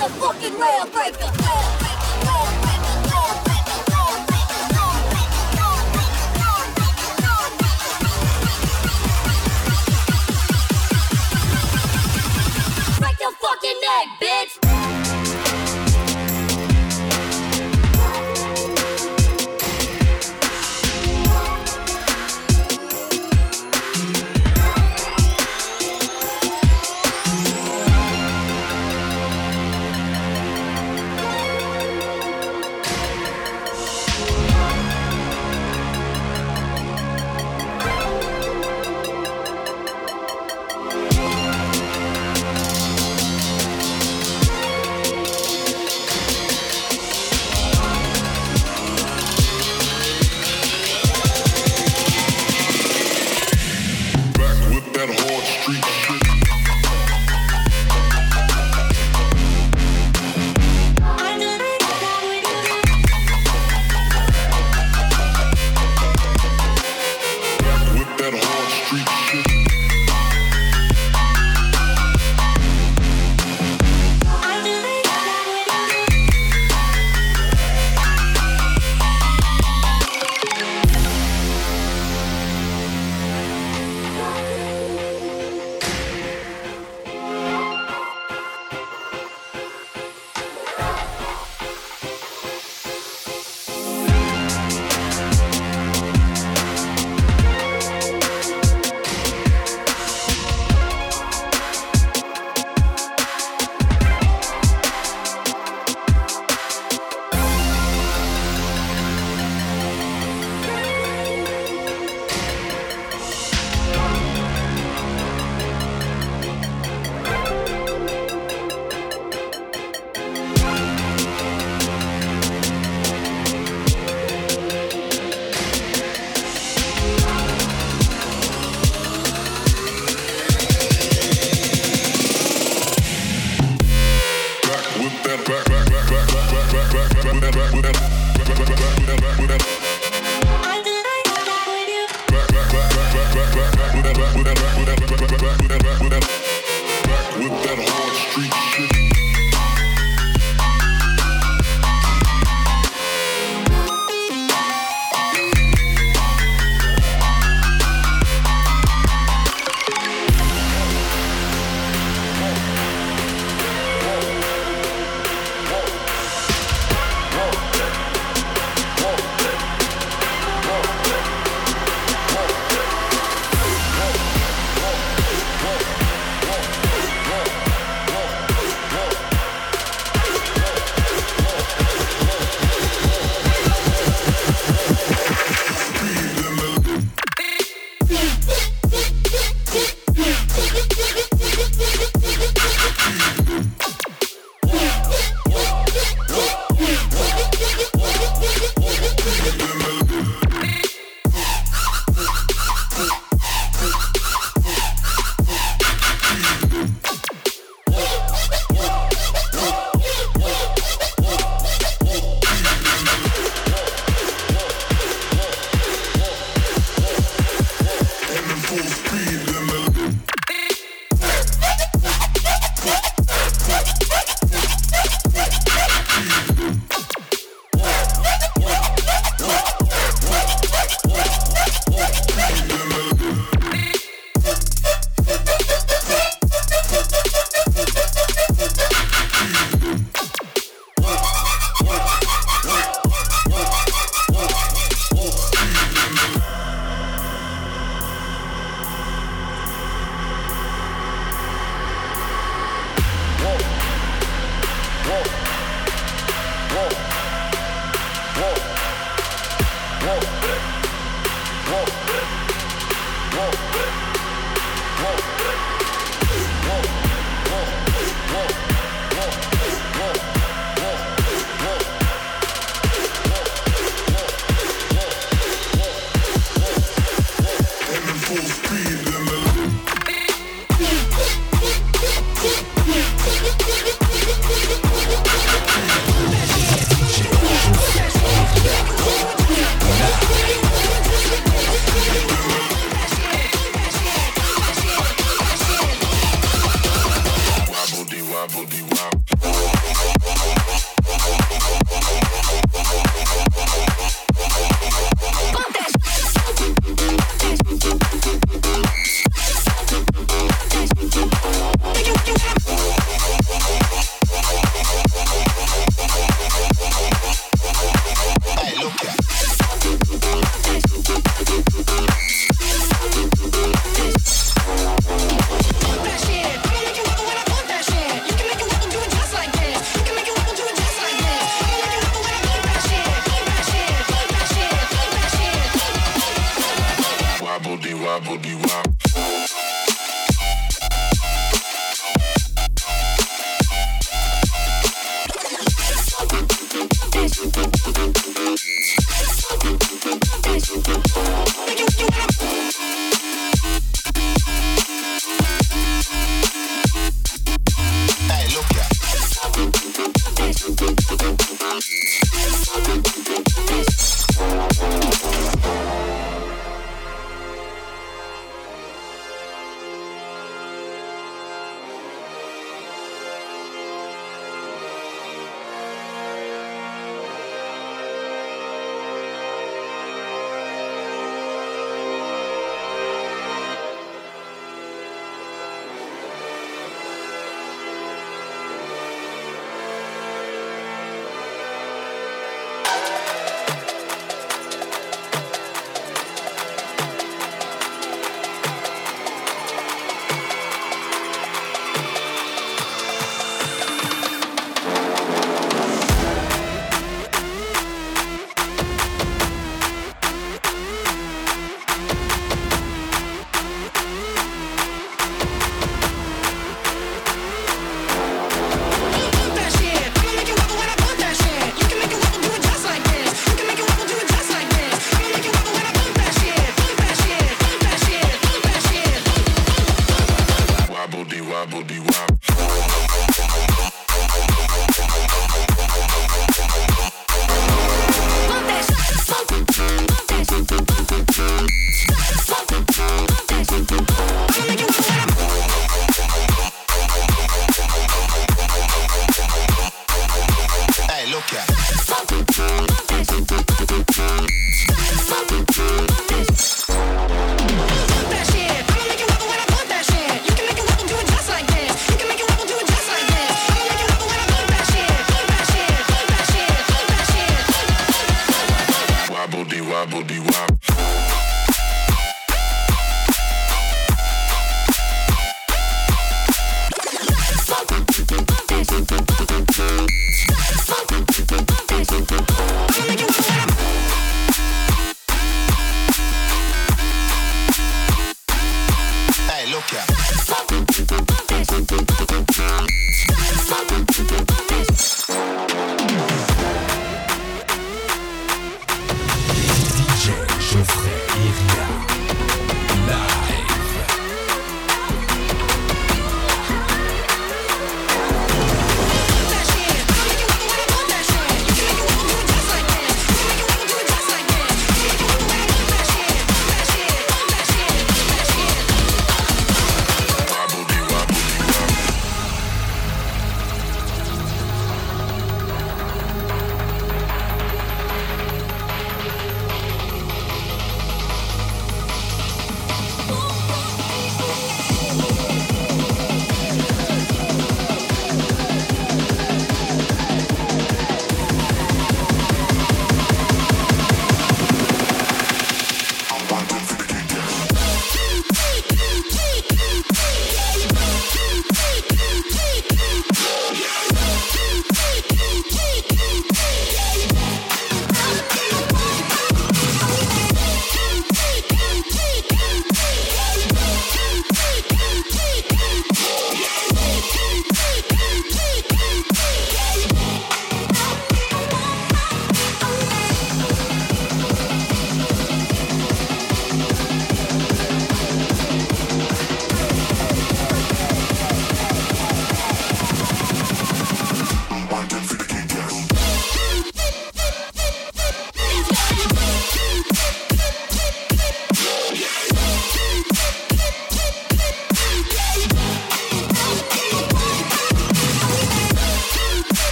motherfucking rail breaker. Break the fucking neck, bitch.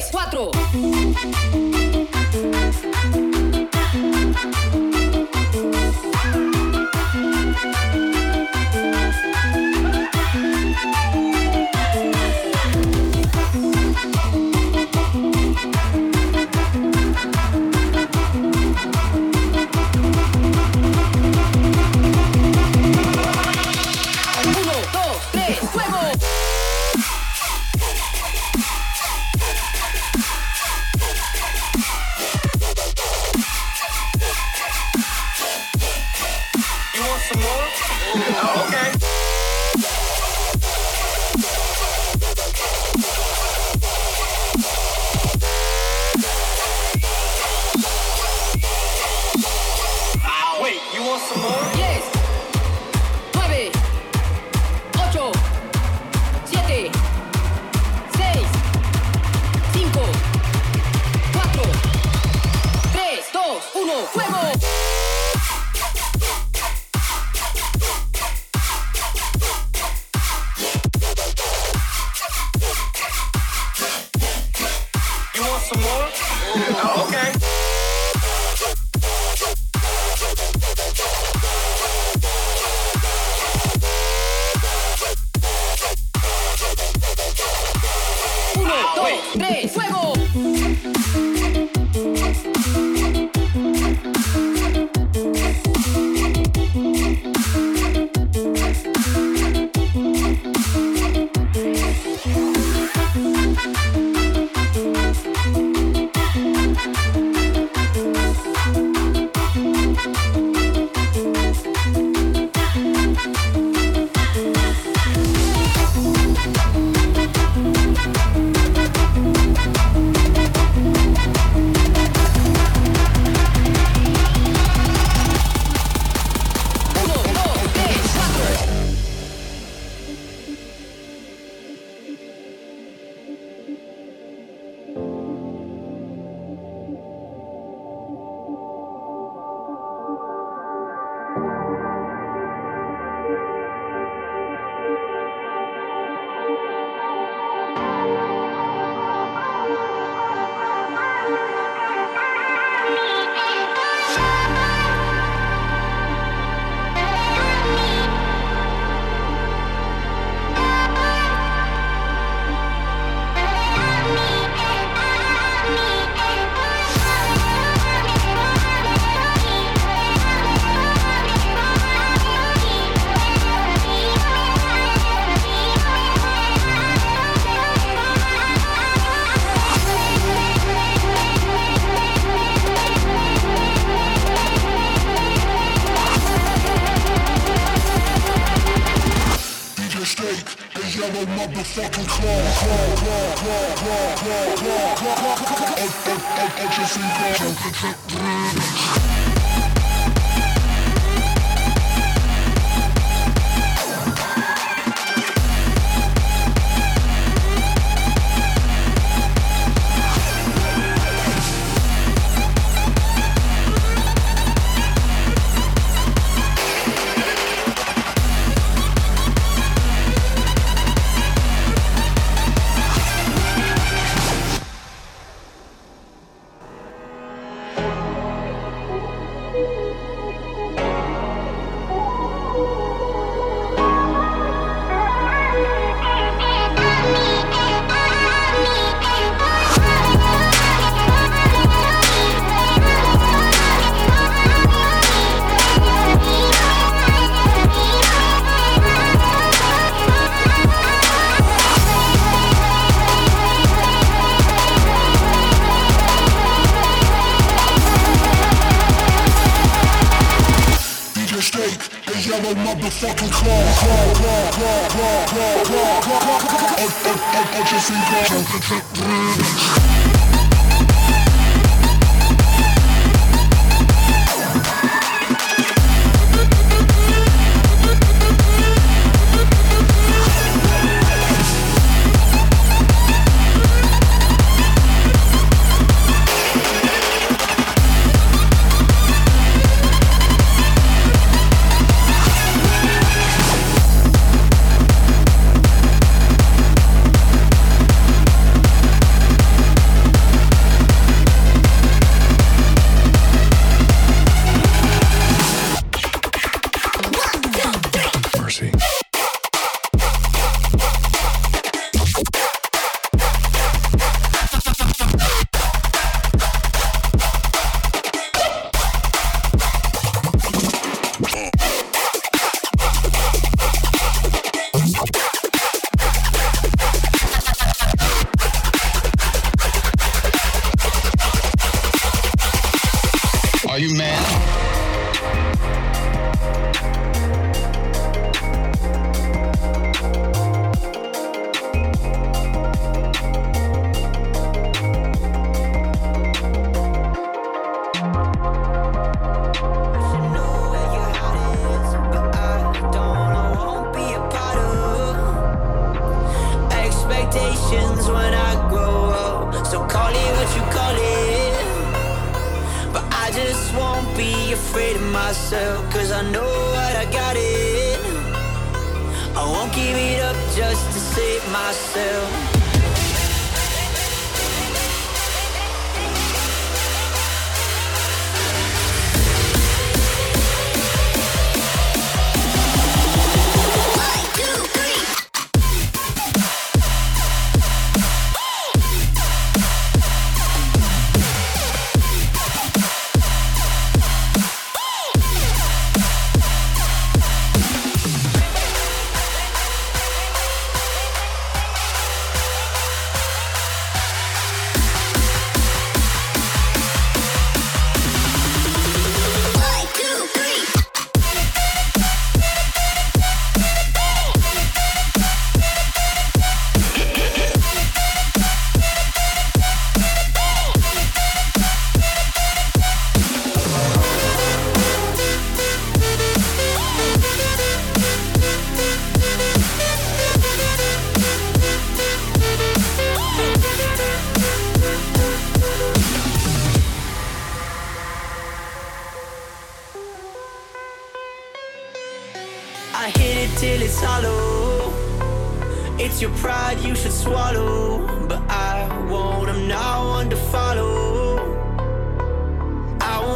3, 4. I just involved.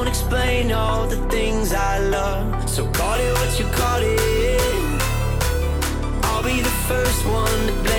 Explain all the things I love. So call it what you call it. I'll be the first one to blame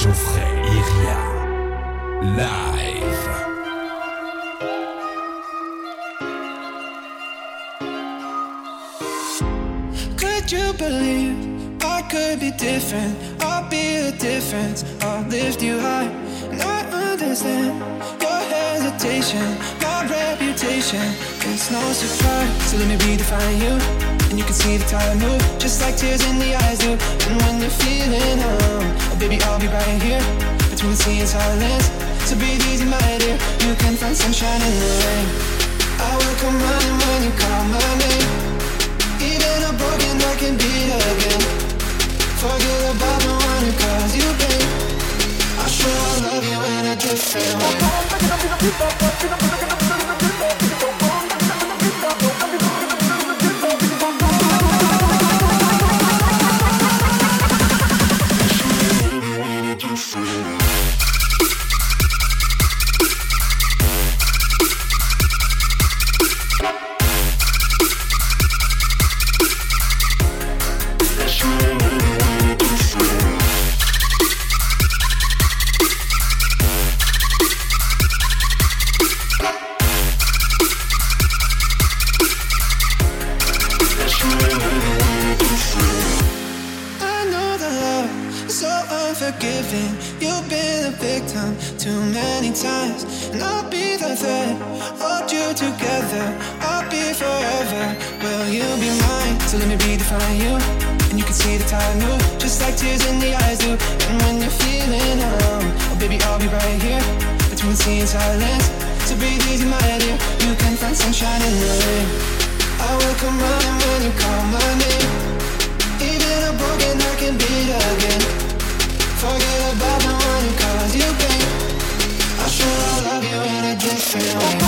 Geoffrey Iria. Live. Could you believe I could be different? I'll be the difference. I'll lift you high. And I understand your hesitation, my reputation. It's no surprise. So let me redefine you. And you can see the time move, just like tears in the eyes do. And when you're feeling numb, oh baby, I'll be right here between the sea and silence. So breathe easy, my dear. You can find sunshine in the rain. I will come running when you call my name. Even a broken heart can beat again. Forget about the one who caused you pain. I'll sure love you in a different way. Redefine you, and you can see the time move, just like tears in the eyes do. And when you're feeling numb, oh baby, I'll be right here between sea and silence. So breathe easy, my dear. You can find sunshine in the rain. I will come running when you call my name. Even a broken heart can beat again. Forget about the one who caused you pain. I'll sure love you in a different way.